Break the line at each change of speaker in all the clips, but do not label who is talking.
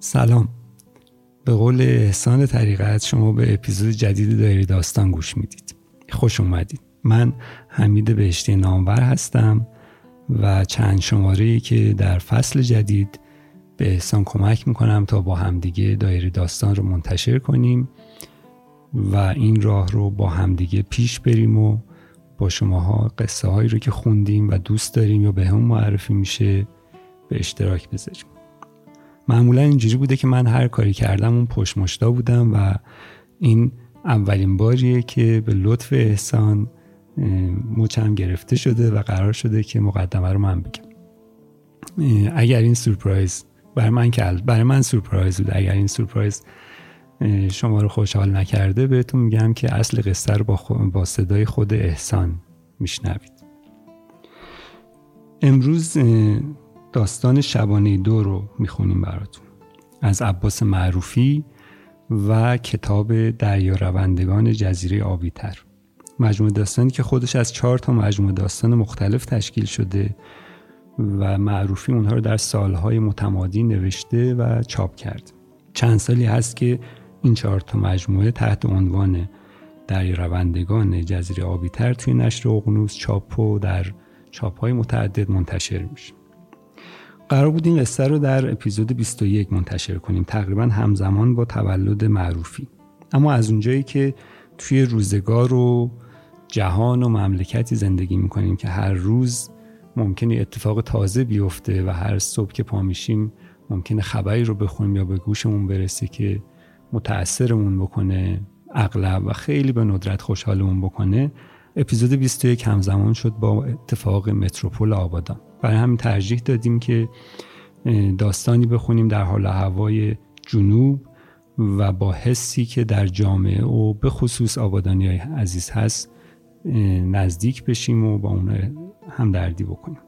سلام. به قول احسان طریقت شما به اپیزود جدید دایری داستان گوش می‌دید. خوش اومدید. من حمید بهشتی نامور هستم و چند شماره که در فصل جدید به احسان کمک می‌کنم تا با همدیگه دایری داستان رو منتشر کنیم و این راه رو با همدیگه پیش بریم و با شماها قصه هایی رو که خوندیم و دوست داریم یا به هم معرفی میشه به اشتراک بذاریم. معمولا اینجوری بوده که من هر کاری کردم اون پشت بودم و این اولین باریه که به لطف احسان مچم گرفته شده و قرار شده که مقدمه رو من بگم. اگر این سورپرایز برای من که برای من سورپرایز بود اگر این سورپرایز شما رو خوشحال نکرده بهتون میگم که اصل قصه رو با, با صدای خود احسان میشنوید. امروز داستان شبانه دو رو می‌خونیم براتون. از عباس معروفی و کتاب دریا روندگان جزیره آبیتر. مجموعه داستانی که خودش از چهار تا مجموعه داستان مختلف تشکیل شده و معروفی اونها رو در سالهای متمادی نوشته و چاپ کرد. چند سالی هست که این چهار تا مجموعه تحت عنوان دریا روندگان جزیره آبیتر توی نشر اقنوس چاپ و در چاپ های متعدد منتشر میشه. قرار بود این قصه رو در اپیزود 21 منتشر کنیم. تقریبا همزمان با تولد معروفی. اما از اونجایی که توی روزگار و جهان و مملکتی زندگی می‌کنیم که هر روز ممکنه اتفاق تازه بیفته و هر صبح که پا میشیم ممکنه خبری رو بخونیم یا به گوشمون برسه که متأثرمون بکنه اغلب و خیلی به ندرت خوشحالمون بکنه اپیزود 21 همزمان شد با اتفاق متروپول آبادان. برای همین ترجیح دادیم که داستانی بخونیم در حال هوای جنوب و با حسی که در جامعه و به خصوص آبادانی های عزیز هست نزدیک بشیم و با اون همدردی بکنیم.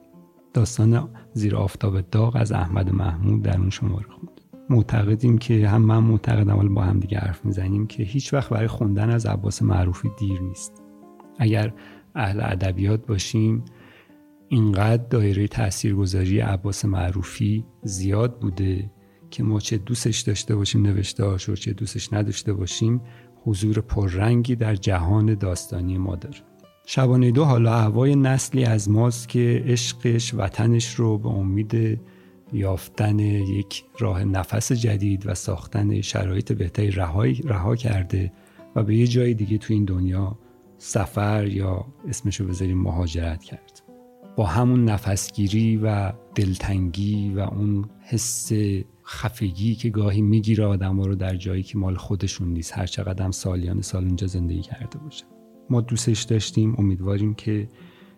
داستان زیر آفتاب داغ از احمد محمود در اون شماره خوند. معتقدیم که هم من معتقدم ولی با هم دیگه حرف می‌زنیم که هیچ وقت برای خوندن از عباس معروفی دیر نیست. اگر اهل ادبیات باشیم اینقدر دایره تاثیرگذاری عباس معروفی زیاد بوده که ما چه دوستش داشته باشیم نوشته و چه دوستش نداشته باشیم حضور پررنگی در جهان داستانی ما داره. شبانه دو حالا هوای نسلی از ماست که عشقش وطنش رو به امید یافتن یک راه نفس جدید و ساختن شرایط بهتری رها کرده و به یه جای دیگه تو این دنیا سفر یا اسمشو بذاریم مهاجرت کرد. با همون نفسگیری و دلتنگی و اون حس خفگی که گاهی می‌گیره آدم رو در جایی که مال خودشون نیست هر چقدر سالیان سال اونجا زندگی کرده باشه. ما دوستش داشتیم امیدواریم که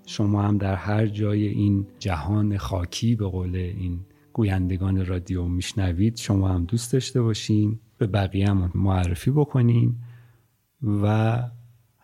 شما هم در هر جای این جهان خاکی به قول این گویندگان رادیو میشنوید شما هم دوست داشته باشین به بقیه هم معرفی بکنین و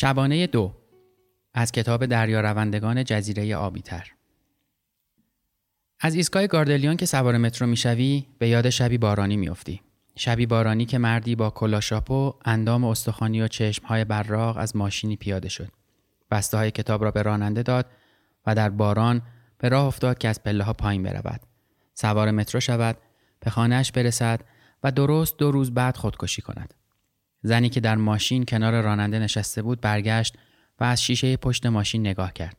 شبانه دو از کتاب دریا روندگان جزیره آبیتر. از ایستگاه گاردلیون که سوار مترو می‌شوی به یاد شبی بارانی میافتی. شبی بارانی که مردی با کلاشاپو اندام استخوانی و چشمهای براق از ماشینی پیاده شد. بسته های کتاب را به راننده داد و در باران به راه افتاد که از پله ها پایین برود. سوار مترو شود به خانهاش برسد و درست دو روز بعد خودکشی کند. زنی که در ماشین کنار راننده نشسته بود برگشت و از شیشه پشت ماشین نگاه کرد.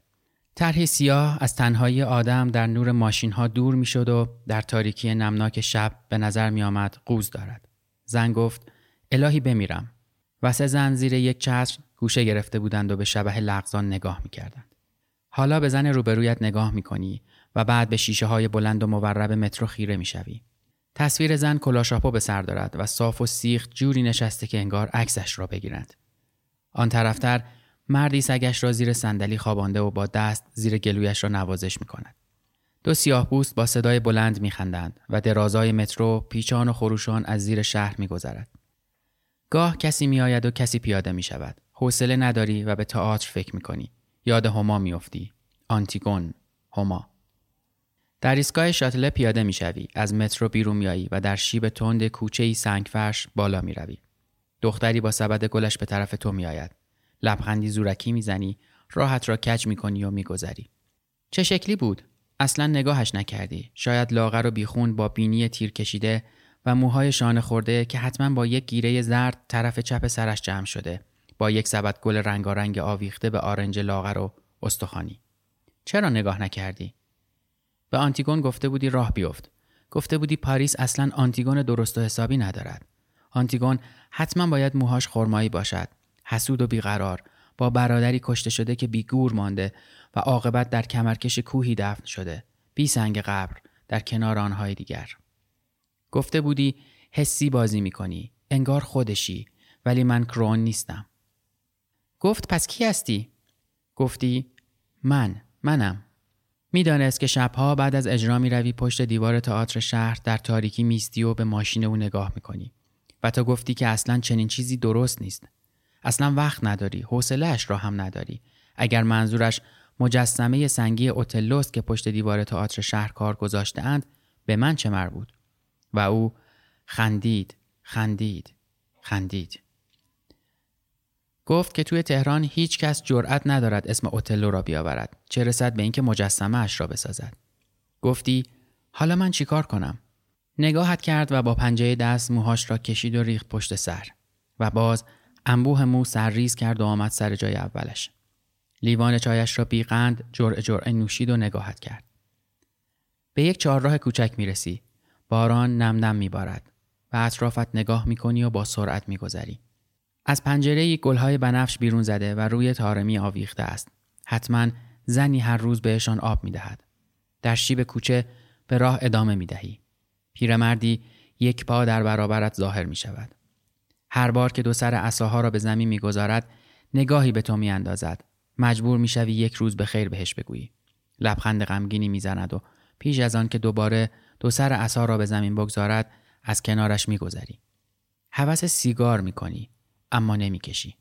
طرحی سیاه از تنهایی آدم در نور ماشین ها دور می شد و در تاریکی نمناک شب به نظر می آمد قوز دارد. زن گفت الهی بمیرم و سه زن زیر یک چتر گوشه گرفته بودند و به شبه لغزان نگاه می کردند. حالا به زن روبرویت نگاه می کنی و بعد به شیشه های بلند و مورب مترو خیره می شوی. تصویر زن کلاشاپو به سر دارد و صاف و سیخ جوری نشسته که انگار عکسش را بگیرند. آن طرفتر مردی سگش را زیر صندلی خوابانده و با دست زیر گلویش را نوازش می کند. دو سیاه بوست با صدای بلند می خندند و درازای مترو پیچان و خروشان از زیر شهر می گذرد. گاه کسی می آید و کسی پیاده می شود. حوصله نداری و به تئاتر فکر می کنی. یاد هما می افتی. آنتیگون، هما. در ایستگاه شاتله پیاده می‌شوی از مترو بیرون میایی و در شیب تند کوچه ای سنگ فرش بالا می‌روی. دختری با سبد گلش به طرف تو میآید. لبخندی زورکی می‌زنی راحت را کج می‌کنی و میگذری. چه شکلی بود؟ اصلا نگاهش نکردی. شاید لاغر و بیخون با بینی تیر کشیده و موهای شانه خورده که حتما با یک گیره زرد طرف چپ سرش جمع شده با یک سبد گل رنگارنگ آویخته به آرنج لاغر و استخوانی. چرا نگاه نکردی؟ به آنتیگون گفته بودی راه بیفت. گفته بودی پاریس اصلا آنتیگون درست و حسابی ندارد. آنتیگون حتما باید موهاش خرمایی باشد. حسود و بیقرار. با برادری کشته شده که بیگور مانده و عاقبت در کمرکش کوهی دفن شده. بی سنگ قبر در کنار آنهای دیگر. گفته بودی حسی بازی می‌کنی. انگار خودشی. ولی من کرون نیستم. گفت پس کی هستی؟ گفتی من. منم. می‌دانست که شبها بعد از اجرا می روی پشت دیوار تئاتر شهر در تاریکی میستی و به ماشین او نگاه می‌کنی و تو گفتی که اصلا چنین چیزی درست نیست. اصلا وقت نداری حوصلهاش را هم نداری. اگر منظورش مجسمه سنگی اوتلوست که پشت دیوار تئاتر شهر کار گذاشته اند به من چه مربوط؟ و او خندید خندید خندید. گفت که توی تهران هیچ کس جرأت ندارد اسم اوتلو را بیاورد چه رسد به اینکه مجسمه اش را بسازد. گفتی حالا من چیکار کنم؟ نگاهت کرد و با پنجه دست موهاش را کشید و ریخت پشت سر و باز انبوه مو سرریز کرد و آمد سر جای اولش. لیوان چایش را بیقند جرع جرعه نوشید و نگاهت کرد. به یک چهارراه کوچک می‌رسی. باران نم نم میبارد و اطرافت نگاه می‌کنی و با سرعت میگذری. از پنجره گلهای بنفش بیرون زده و روی تارمی آویخته است. حتما زنی هر روز بهشان آب می دهد. در شیب کوچه به راه ادامه می دهی. پیرمردی یک پا در برابرت ظاهر می شود. هر بار که دو سر اساها را به زمین می‌گذارد نگاهی به تو می اندازد. مجبور می شوی یک روز به خیر بهش بگویی. لبخند غمگینی می‌زند و پیش از آن که دوباره دو سر عصا را به زمین بگذارد از کنارش میگذری. حوس سیگار می‌کنی اما نمی‌کشی.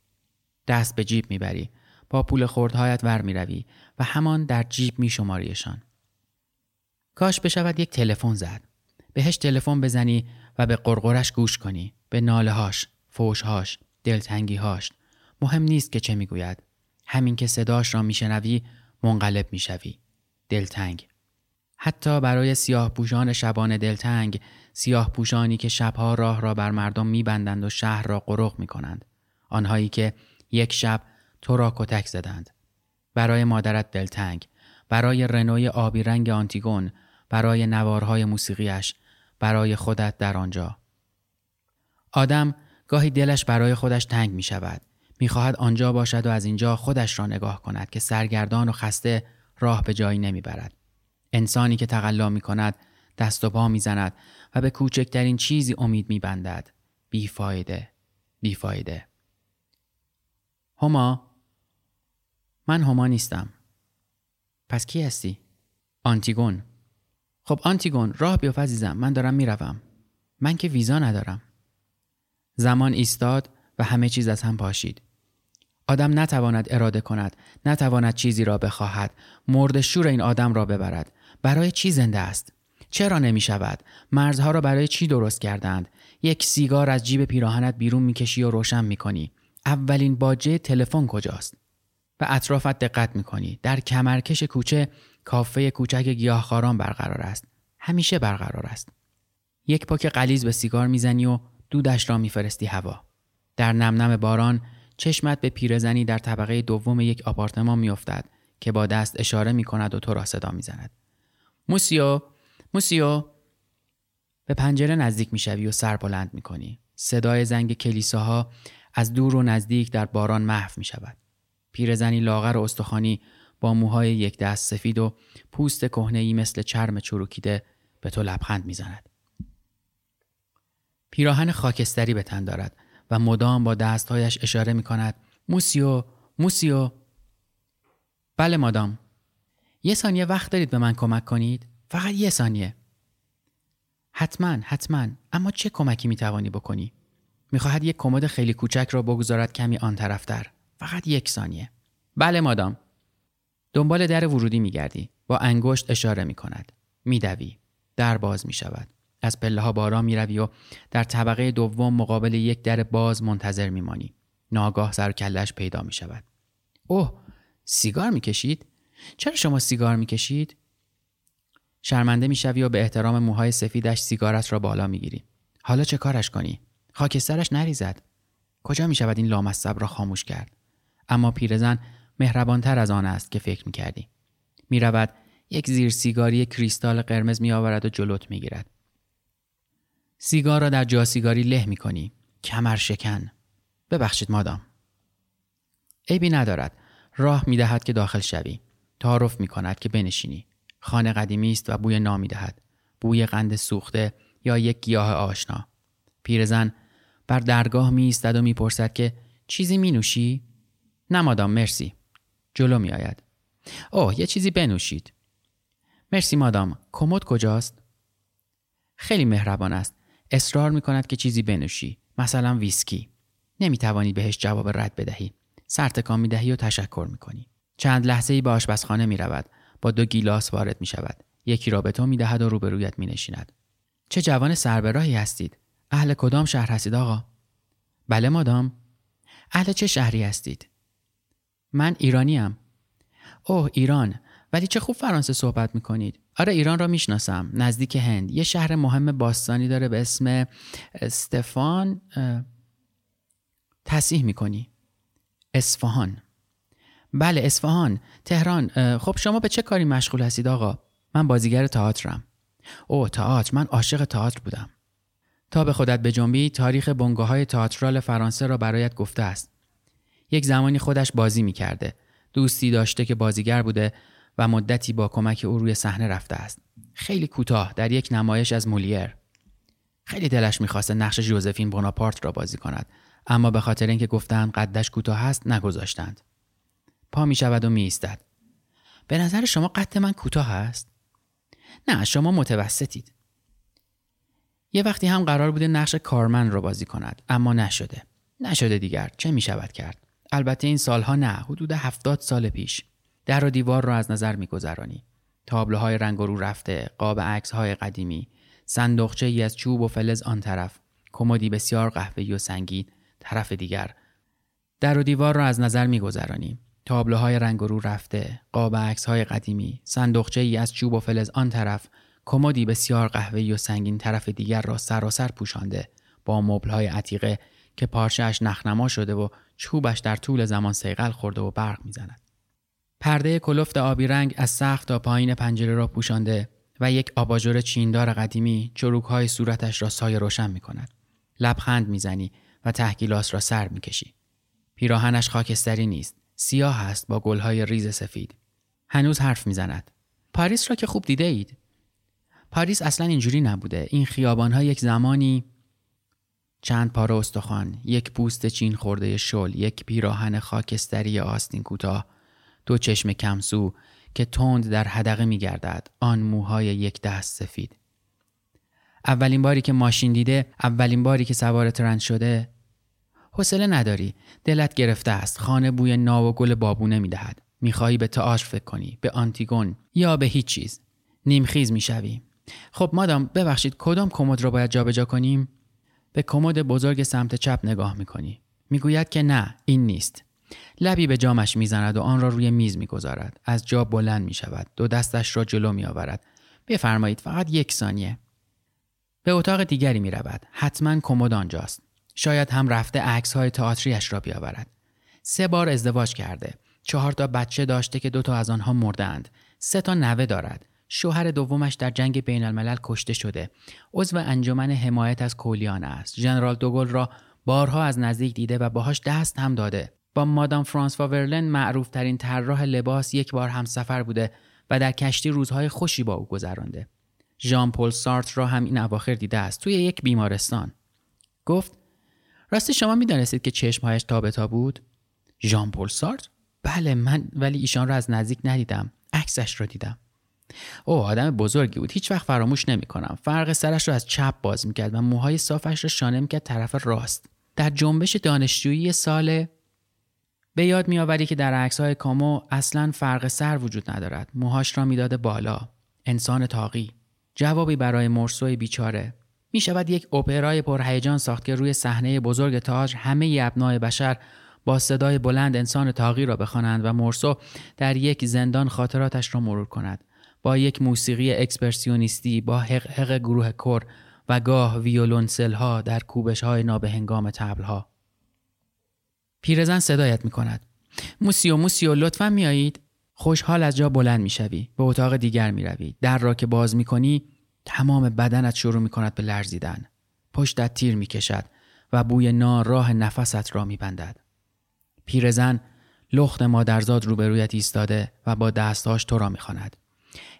دست به جیب می‌بری. با پول خوردهایت ور می‌روی و همان در جیب میشماریشان. کاش بشود یک تلفن زد. بهش تلفن بزنی و به قرقرش گوش کنی. به ناله هاش، فوش هاش، دلتنگی هاش. مهم نیست که چه می‌گوید. همین که صداش را میشنوی منقلب می‌شوی. دلتنگ. حتی برای سیاه پوشان شبان دلتنگ سیاه پوشانی که شبها راه را بر مردم میبندند و شهر را قرق می کنند. آنهایی که یک شب تو را کتک زدند برای مادرت دلتنگ برای رنوی آبی رنگ آنتیگون برای نوارهای موسیقیش برای خودت در آنجا آدم گاهی دلش برای خودش تنگ می شود می خواهد آنجا باشد و از اینجا خودش را نگاه کند که سرگردان و خسته راه به جایی نمی برد. انسانی که تقلا می کند دست و پا می زند و به کوچکترین چیزی امید می بندد. بیفایده. بیفایده. هما من هما نیستم. پس کی هستی؟ آنتیگون. خب آنتیگون راه بیاف عزیزم من دارم می‌روم. من که ویزا ندارم. زمان ایستاد و همه چیز از هم پاشید. آدم نتواند اراده کند، نتواند چیزی را بخواهد، مرد شور این آدم را ببرد. برای چی زنده است؟ چرا نمی شود؟ مرزها را برای چی درست کردند؟ یک سیگار از جیب پیراهنت بیرون می‌کشی و روشن می‌کنی. اولین باجه تلفن کجاست؟ به اطرافت دقت می‌کنی. در کمرکش کوچه کافه کوچک گیاهخواران برقرار است. همیشه برقرار است. یک پاک قلیز به سیگار می‌زنی و دودش را میفرستی هوا. در نم نم باران چشمت به پیرزنی در طبقه دوم یک آپارتمان میافتد که با دست اشاره می کند و تو را صدا می‌زند. موسیو موسیو به پنجره نزدیک می‌شوی و سر بلند می کنی. صدای زنگ کلیساها از دور و نزدیک در باران محو می شود. پیرزنی لاغر و استخوانی با موهای یک دست سفید و پوست کهنه مثل چرم چروکیده به تو لبخند می‌زند. پیراهن خاکستری به تن دارد و مدام با دستهایش اشاره می کند موسیو موسیو بله مادام یه ثانیه وقت دارید به من کمک کنید؟ فقط یه ثانیه. حتما حتما. اما چه کمکی می توانی بکنی؟ می‌خواهد یک کمد خیلی کوچک را بگذارد کمی آن طرفتر فقط یک ثانیه. بله مادام. دنبال در ورودی میگردی. با انگشت اشاره می کند میدوی. در باز می شود از پله ها بارا می روی و در طبقه دوم مقابل یک در باز منتظر می مانی. ناگاه سر پیدا می شود. اوه! سیگار می کشید؟ چرا شما سیگار می کشید؟ شرمنده می شوی و به احترام موهای سفیدش سیگارت را بالا می گیری. حالا چه کارش کنی؟ خاکسترش نریزد. کجا می شود این لامصب را خاموش کرد؟ اما پیرزن مهربانتر از آن است که فکر می کردی. می رود یک زیر سیگاری کریستال قرمز می آورد و جلوت می گیرد. سیگار را در جاسیگاری له می کنی. کمر شکن. ببخشید مادام. عیبی ندارد. راه می دهد که داخل شوی. تعارف می کند که بنشینی. خانه قدیمی است و بوی نامی دهد. بوی قند سوخته یا یک گیاه آشنا. پیرزن بر درگاه می ایستد و می‌پرسد که چیزی می نوشی؟ نه مادام مرسی. جلو می آید. اوه یه چیزی بنوشید. مرسی مادام. کمد کجاست؟ خیلی مهربان است. اصرار می کند که چیزی بنوشی مثلا ویسکی نمی توانی بهش جواب رد بدهی سرتکان می دهی و تشکر می کنی چند لحظه ای به آشپزخانه می رود با دو گیلاس وارد می شود یکی را به تو می دهد و روبرویت می نشیند چه جوان سربراهی هستید. اهل کدام شهر هستید آقا؟ بله مادام. اهل چه شهری هستید؟ من ایرانیم. اوه ایران. ولی چه خوب فرانسه صحبت می کنید آره ایران را می‌شناسم. نزدیک هند. یه شهر مهم باستانی داره به اسم استفان تصیح می‌کنی. اصفهان. بله اصفهان تهران خب شما به چه کاری مشغول هستید آقا من بازیگر تئاترم او تئاتر من عاشق تئاتر بودم تا به خودت بجنبی تاریخ بنگاه های تئاترال فرانسه را برایت گفته است یک زمانی خودش بازی می‌کرده دوستی داشته که بازیگر بوده و مدتی با کمک او روی صحنه رفته است. خیلی کوتاه در یک نمایش از مولیر. خیلی دلش می‌خواسته نقش جوزفین بوناپارت را بازی کند اما به خاطر اینکه گفتند قدش کوتاه است نگذاشتند. پا می شود و می ایستد. به نظر شما قد من کوتاه است؟ نه شما متوسطید. یه وقتی هم قرار بوده نقش کارمن را بازی کند اما نشده. نشده دیگر چه می شود کرد؟ البته این سالها نه حدود هفتاد سال پیش. در و دیوار را از نظر میگذرانی تابلوهای رنگ رو رفته قاب عکس های قدیمی صندوقچه ای از چوب و فلز آن طرف کمدی بسیار قهوه‌ای و سنگین طرف دیگر در و دیوار را از نظر میگذرانی تابلوهای رنگ رو رفته قاب عکس های قدیمی صندوقچه ای از چوب و فلز آن طرف کمدی بسیار قهوه‌ای و سنگین طرف دیگر را سراسر پوشانده با مبلهای عتیقه که پارچهش نخنما شده و چوبش در طول زمان صیقل خورده و برق می‌زند. پرده کلفت آبی رنگ از سقف تا پایین پنجره را پوشانده و یک آباژور چیندار قدیمی چروک های صورتش را سایه روشن می کند. لبخند می‌زنی و ته گیلاس را سر می‌کشی. پیراهنش خاکستری نیست. سیاه است با گلهای ریز سفید. هنوز حرف می‌زند. پاریس را که خوب دیده اید. پاریس اصلا اینجوری نبوده. این خیابان ها یک زمانی چند پاره استخوان، یک پوست چین خورده شل، یک پیراهن خاکستری آستین کوتاه، دو چشم کمسو که تند در حدقه می گردد، آن موهای یک دست سفید. اولین باری که ماشین دیده، اولین باری که سوار ترند شده، حوصله نداری، دلت گرفته است، خانه بوی ناو و گل بابونه می دهد. می‌خواهی به تئاتر فکر کنی، به آنتیگون یا به هیچ چیز. نیمخیز می‌شوی. خب مادام ببخشید کدام کمد را باید جابجا کنیم؟ به کمد بزرگ سمت چپ نگاه می‌کنی. می‌گوید که نه این نیست. لبی به جامش می‌زند و آن را روی میز می‌گذارد. از جا بلند می‌شود. دو دستش را جلو میآورد. بفرمایید فقط یک ثانیه. به اتاق دیگری می رود. حتما کمد آنجاست. شاید هم رفته عکس های تئاتریش را بیاورد. سه بار ازدواج کرده. چهار تا بچه داشته که دو تا از آنها مردند. سه تا نوه دارد. شوهر دومش در جنگ بین الملل کشته شده. عضو انجمن حمایت از کولیان است. ژنرال دوگل را بارها از نزدیک دیده و باهاش دست هم داده. با مادام فرانسوا ورلن معروف ترین طراح لباس یک بار هم سفر بوده و در کشتی روزهای خوشی با او گذرانده. ژان پل سارت را هم این اواخر دیده است توی یک بیمارستان. گفت راستی شما می‌دانستید که چشمهایش تابتا بود؟ ژان پل سارت؟ بله من ولی ایشان را از نزدیک ندیدم. عکسش را دیدم. او آدم بزرگی بود هیچ وقت فراموش نمی کنم فرق سرش را از چپ باز می‌کرد و موهای صافش را شانه می‌کرد طرف راست در جنبش دانشجویی سال به یاد میآوری که در عکس های کامو اصلا فرق سر وجود ندارد موهاش را می‌داده بالا انسان تاقی جوابی برای مرسوی بیچاره می شود یک اپرای پرهیجان ساخت که روی صحنه بزرگ تاج همه ابنای بشر با صدای بلند انسان تاقی را بخوانند و مرسو در یک زندان خاطراتش را مرور کند با یک موسیقی اکسپرسیونیستی با حق گروه کر و گاه ویولونسل ها در کوبش های نابهنگام تبل ها. پیرزن صدایت می کند. موسیو موسیو لطفا میایید خوشحال از جا بلند می‌شوی به اتاق دیگر می‌روی در را که باز می‌کنی تمام بدنت شروع می کند به لرزیدن. پشتت تیر می‌کشد و بوی نار راه نفست را میبندد. پیرزن لخت مادرزاد روبرویت ایستاده و با دستهاش تو را می‌خواند.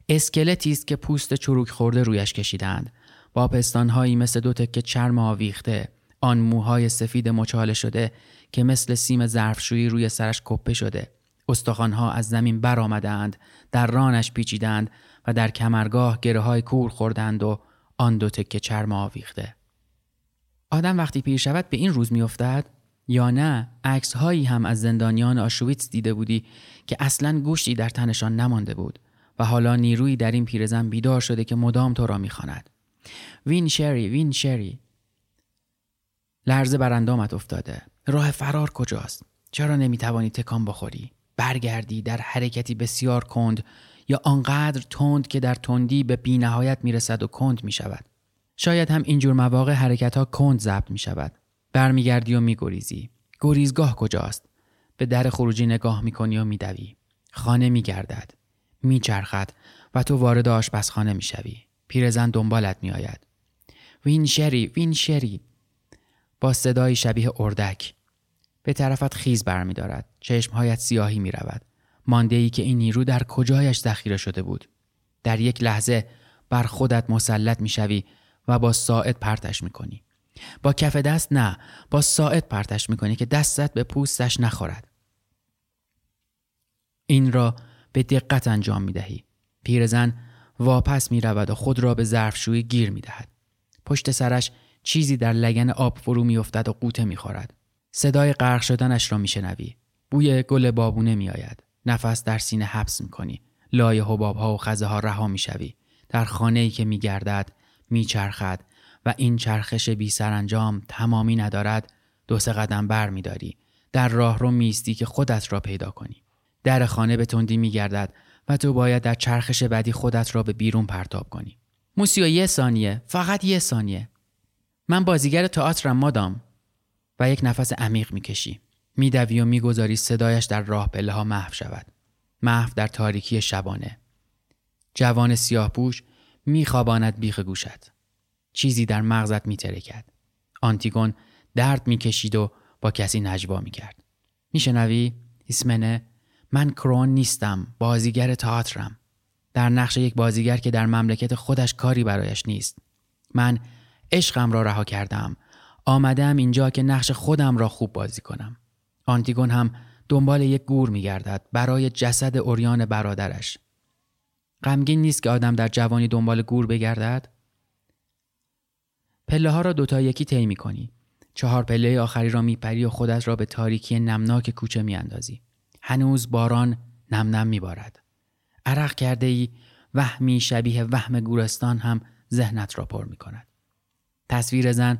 اسکلتی است که پوست چروک خورده رویش کشیدند با پستانهایی مثل دو تکه چرم آویخته آن موهای سفید مچاله شده که مثل سیم ظرفشویی روی سرش کپه شده. استخوانها از زمین برآمدند در رانش پیچیدند و در کمرگاه گره های کور خوردند و آن دو تکه چرم آویخته. آدم وقتی پیر شود به این روز میافتد؟ یا نه عکس هایی هم از زندانیان آشویتس دیده بودی که اصلا گوشتی در تنشان نمانده بود و حالا نیرویی در این پیرزن بیدار شده که مدام تو را می‌خواند. وین شری وین شری. لرزه بر اندامت افتاده. راه فرار کجاست؟ چرا نمی‌توانی تکان بخوری؟ برگردی در حرکتی بسیار کند یا آنقدر تند که در تندی به بینهایت می‌رسد و کند می‌شود شاید هم اینجور مواقع حرکت ها کند ضبط می شود. برمیگردی و میگریزی. گریزگاه کجاست؟ به در خروجی نگاه می‌کنی و میدوی. خانه میگردد. میچرخد و تو وارد آشپزخانه می‌شوی. پیرزن دنبالت. وین شری وین شری با صدایی شبیه اردک به طرفت خیز برمیدارد چشمهایت سیاهی می رود مانده ای که این نیرو در کجایش ذخیره شده بود در یک لحظه بر خودت مسلط می‌شوی و با ساعت پرتش می‌کنی با کف دست نه با ساعت پرتش می‌کنی که دستت به پوستش نخورد این را به دقت انجام می‌دهی پیرزن واپس می رود و خود را به ظرفشویی گیر می دهد. پشت سرش چیزی در لگن آب فرو می افتد و قوطه می خورد. صدای غرق شدنش را می شنوی. بوی گل بابونه می آید. نفس در سینه حبس می کنی. لای حباب ها و خزه ها رها می شوی. در خانه ای که می گردد می چرخد و این چرخش بی سرانجام تمامی ندارد دو سه قدم بر می داری. در راه رو میستی که خودت را پیدا کنی. در خانه به تندی می گردد و تو باید در چرخش بعدی خودت را به بیرون پرتاب کنی. موسیو یه ثانیه فقط یه ثانیه من بازیگر تئاترم مادام و یک نفس عمیق می‌کشی میدوی و می‌گذاری صدایش در راه پله ها محو شود. محو در تاریکی شبانه. جوان سیاه پوش میخواباند بیخ گوشت. چیزی در مغزت میترکد آنتیگون درد می‌کشید و با کسی نجوا می‌کرد. میشنوی؟ اسمنه. من کرون نیستم. بازیگر تئاترم. در نقش یک بازیگر که در مملکت خودش کاری برایش نیست. من عشقم را رها کردم. آمدم اینجا که نقش خودم را خوب بازی کنم. آنتیگون هم دنبال یک گور میگردد برای جسد اوریان برادرش غمگین نیست که آدم در جوانی دنبال گور بگردد پله ها را دوتا یکی طی می کنی. چهار پله آخری را میپری و خودت را به تاریکی نمناک کوچه میاندازی. هنوز باران نم نم میبارد. عرق کرده ای وهمی شبیه وهم گورستان هم ذهنت را پر می کند. تصویر زن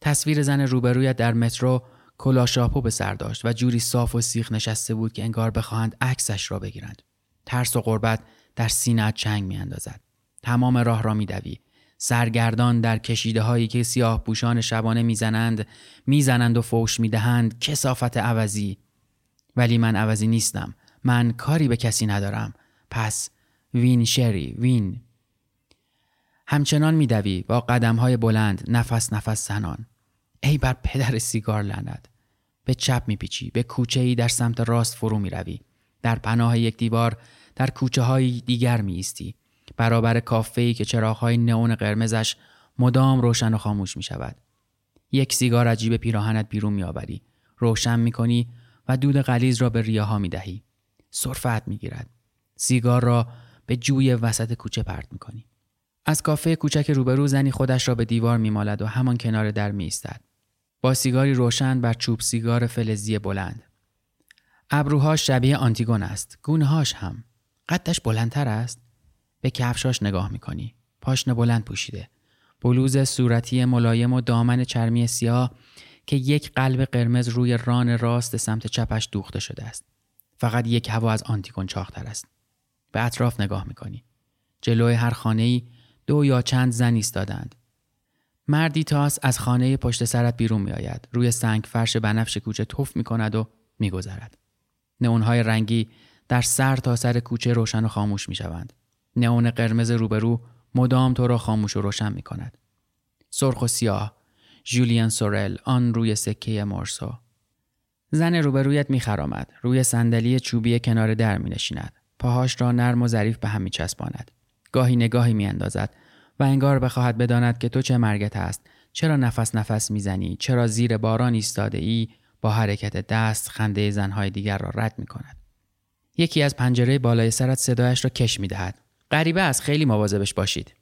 تصویر زن روبرویت در مترو کلاشاپو به سر داشت و جوری صاف و سیخ نشسته بود که انگار بخواهند عکسش را بگیرند. ترس و غربت در سینه چنگ میاندازد. تمام راه را میدوی. سرگردان در کشیده هایی که سیاه پوشان شبانه می‌زنند می‌زنند و فوش می‌دهند کسافت عوضی. ولی من عوضی نیستم. من کاری به کسی ندارم. پس وین شری وین. همچنان میدوی با قدم های بلند نفس نفس زنان. ای بر پدر سیگار لند به چپ میپیچی به کوچه ای در سمت راست فرو می‌روی در پناه یک دیوار در کوچه های دیگر می ایستی برابر کافه ای که چراغهای نئون قرمزش مدام روشن و خاموش می شود. یک سیگار عجیب پیراهنت بیرون می آوری. روشن می کنی و دود غلیز را به ریاها می دهی. صرفت می گیرد. سیگار را به جوی وسط کوچه پرت می کنی. از کافه کوچک روبرو زنی خودش را به دیوار می مالد و همان کنار در می ایستد. با سیگاری روشن بر چوب سیگار فلزی بلند. ابروهاش شبیه آنتیگون است. گونهاش هم. قدش بلندتر است. به کفشاش نگاه می‌کنی. پاشنه بلند پوشیده. بلوز صورتی ملایم و دامن چرمی سیاه که یک قلب قرمز روی ران راست سمت چپش دوخته شده است. فقط یک هوا از آنتیگون چاختر است. به اطراف نگاه می‌کنی. جلوی هر خانه ای دو یا چند زن ایستادند. مردی تاس از خانه پشت سرت بیرون می آید. روی سنگ فرش بنفش کوچه توف می کند و می گذرد. نئونهای رنگی در سر تا سر کوچه روشن و خاموش می شوند. نئون قرمز روبرو مدام تو را خاموش و روشن می کند. سرخ و سیاه جولیان سورل آن روی سکه مورسو زن روبرویت میخرامد روی صندلی چوبی کنار در می نشیند. پاهاش را نرم و ظریف به هم می چسباند. گاهی نگاهی می اندازد و انگار بخواهد بداند که تو چه مرگت است چرا نفس نفس می‌زنی چرا زیر باران ایستاده ای با حرکت دست خنده زنهای دیگر را رد می کند. یکی از پنجره بالای سرت صدایش را کش می دهد. غریبه است خیلی مواظبش باشید.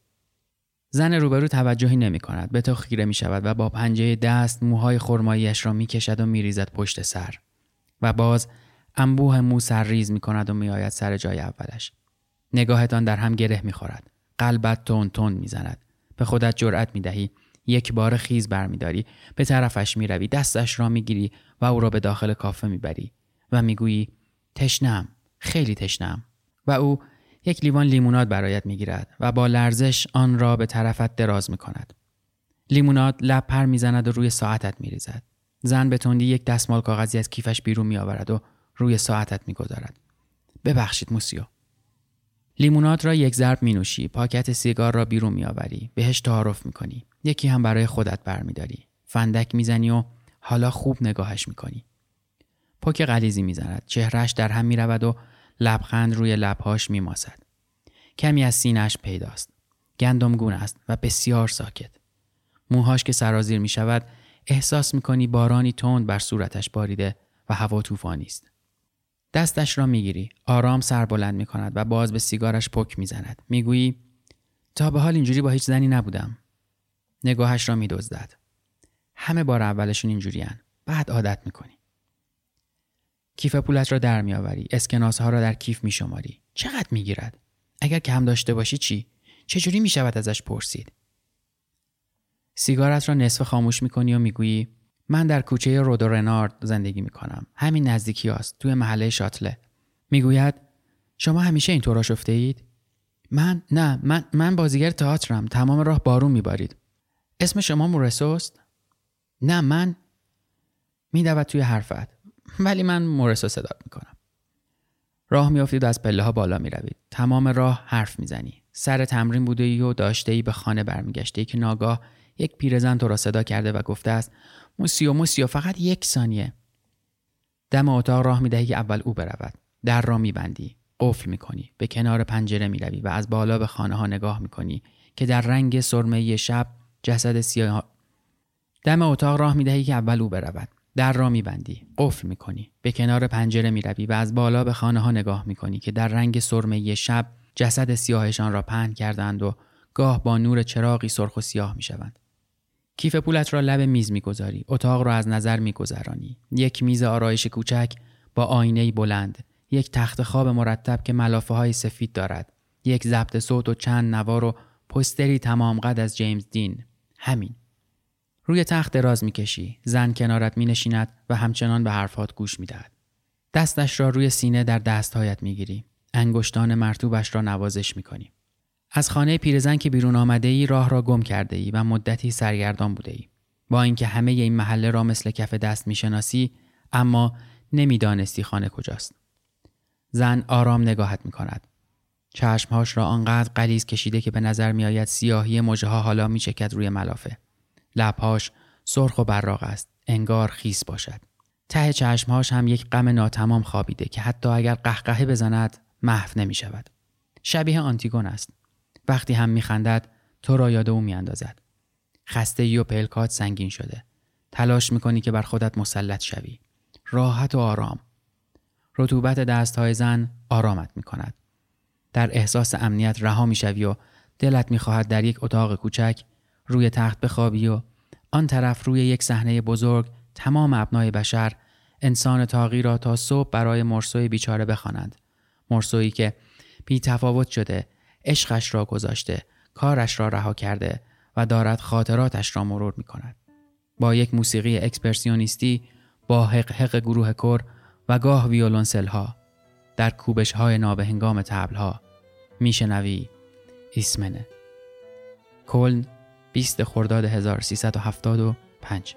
زن روبرو توجهی نمی کند. به تو خیره می شود و با پنجه دست موهای خرماییش را می کشد و می ریزد پشت سر. و باز انبوه مو ریز می کند و می آید سر جای اولش. نگاهتان در هم گره می خورد. قلبت تون تون می زند. به خودت جرأت می دهی. یک بار خیز برمیداری به طرفش می روی دستش را می گیری و او را به داخل کافه می بری و می گویی تشنم خیلی تشنم و او یک لیوان لیموناد برایت می‌گیرد و با لرزش آن را به طرفت دراز می کند. لیموناد لب پر می‌زند و روی ساعتت میریزد. زن به تندی یک دستمال کاغذی از کیفش بیرون می آورد و روی ساعتت می‌گذارد. ببخشید موسیو. لیموناد را یک ضرب می نوشی، پاکت سیگار را بیرون می آوری، بهش تعارف می کنی. یکی هم برای خودت برمیداری. فندک می‌زنی و حالا خوب نگاهش می کنی. پک غلیزی می‌زند. چهرش در هم می رود و لبخند روی لبهاش میماسد کمی از سینهش پیداست گندمگون است و بسیار ساکت موهاش که سرازیر می شود احساس می کنی بارانی تند بر صورتش باریده و هوا طوفانی است دستش را می‌گیری. آرام سر بلند می کند و باز به سیگارش پک می زند می‌گویی تا به حال اینجوری با هیچ زنی نبودم. نگاهش را میدزدد. همه بار اولشون اینجوریان بعد عادت می‌کنی. کیف پولت را در میآوری. اسکناس ها را در کیف میشماری. چقدر می‌گیرد؟ اگر کم داشته باشی چی؟ چجوری می شود ازش پرسید؟ سیگارت را نصف خاموش می‌کنی و می‌گویی من در کوچه رودو رنارد زندگی می‌کنم. همین نزدیکی هست توی محله شاتله. می‌گوید شما همیشه اینطور شفته اید من؟ نه من من بازیگر تئاترم. تمام راه بارون میبارید. اسم شما مورسوست نه من؟ میدود توی حرفت. ولی من مورس رو صدا می‌کنم. راه میافتید و از پله ها بالا می‌روید. تمام راه حرف می‌زنی. سر تمرین بوده ای و داشته ای به خانه برمیگشته ای که ناگاه یک پیرزن تو را صدا کرده و گفته است موسیو موسیو فقط یک ثانیه. دم اتاق راه می‌دهی که اول او برود. در را میبندی. قفل می‌کنی. به کنار پنجره می‌روی و از بالا به خانه ها نگاه می‌کنی که در رنگ سرمه شب جسد سیاه دم اتاق راه می‌دهی که اول او برود. در را میبندی. قفل می‌کنی. به کنار پنجره می‌روی و از بالا به خانه ها نگاه می‌کنی که در رنگ سرمه شب جسد سیاهشان را پهن کردند و گاه با نور چراغی سرخ و سیاه می‌شوند. کیف پولت را لب میز می‌گذاری اتاق را از نظر میگذرانی. یک میز آرایش کوچک با آینه بلند یک تخت خواب مرتب که ملافه های سفید دارد یک ضبط صوت و چند نوار و پستری تمام قد از جیمز دین. همین. روی تخت دراز می‌کشی زن کنارت مینشیند و همچنان به حرفات گوش می‌دهد. دستش را روی سینه در دستهایت می‌گیری. انگشتان مرتوبش را نوازش می‌کنی. از خانه پیرزن که بیرون آمده ای راه را گم کرده ای و مدتی سرگردان بوده ای. با اینکه همه این محله را مثل کف دست می‌شناسی اما نمی‌دانستی خانه کجاست. زن آرام نگاهت می کند. چشمهاش را آنقدر قلیز کشیده که به نظر می آید سیاهی مجه ها حالا می چکد روی ملافه. لبهاش سرخ و براق است. انگار خیس باشد. ته چشمهاش هم یک غم ناتمام خوابیده که حتی اگر قهقهه بزند محو نمی شود. شبیه آنتیگون است. وقتی هم میخندد تو را یاد او میاندازد. خسته ای و پلکات سنگین شده. تلاش می‌کنی که بر خودت مسلط شوی. راحت و آرام. رطوبت دستهای زن آرامت می‌کند. در احساس امنیت رها می‌شوی و دلت می‌خواهد در یک اتاق کوچک روی تخت بخوابی و آن طرف روی یک صحنه بزرگ تمام ابنای بشر انسان تاقی را تا صبح برای مرسوی بیچاره بخوانند. مرسویی که بی تفاوت شده عشقش را گذاشته کارش را رها کرده و دارد خاطراتش را مرور می کند. با یک موسیقی اکسپرسیونیستی با حق حق گروه کر و گاه ویولونسل ها در کوبش های نابهنگام تبل ها میشنوی ایسمنه کلن 20 خرداد 1375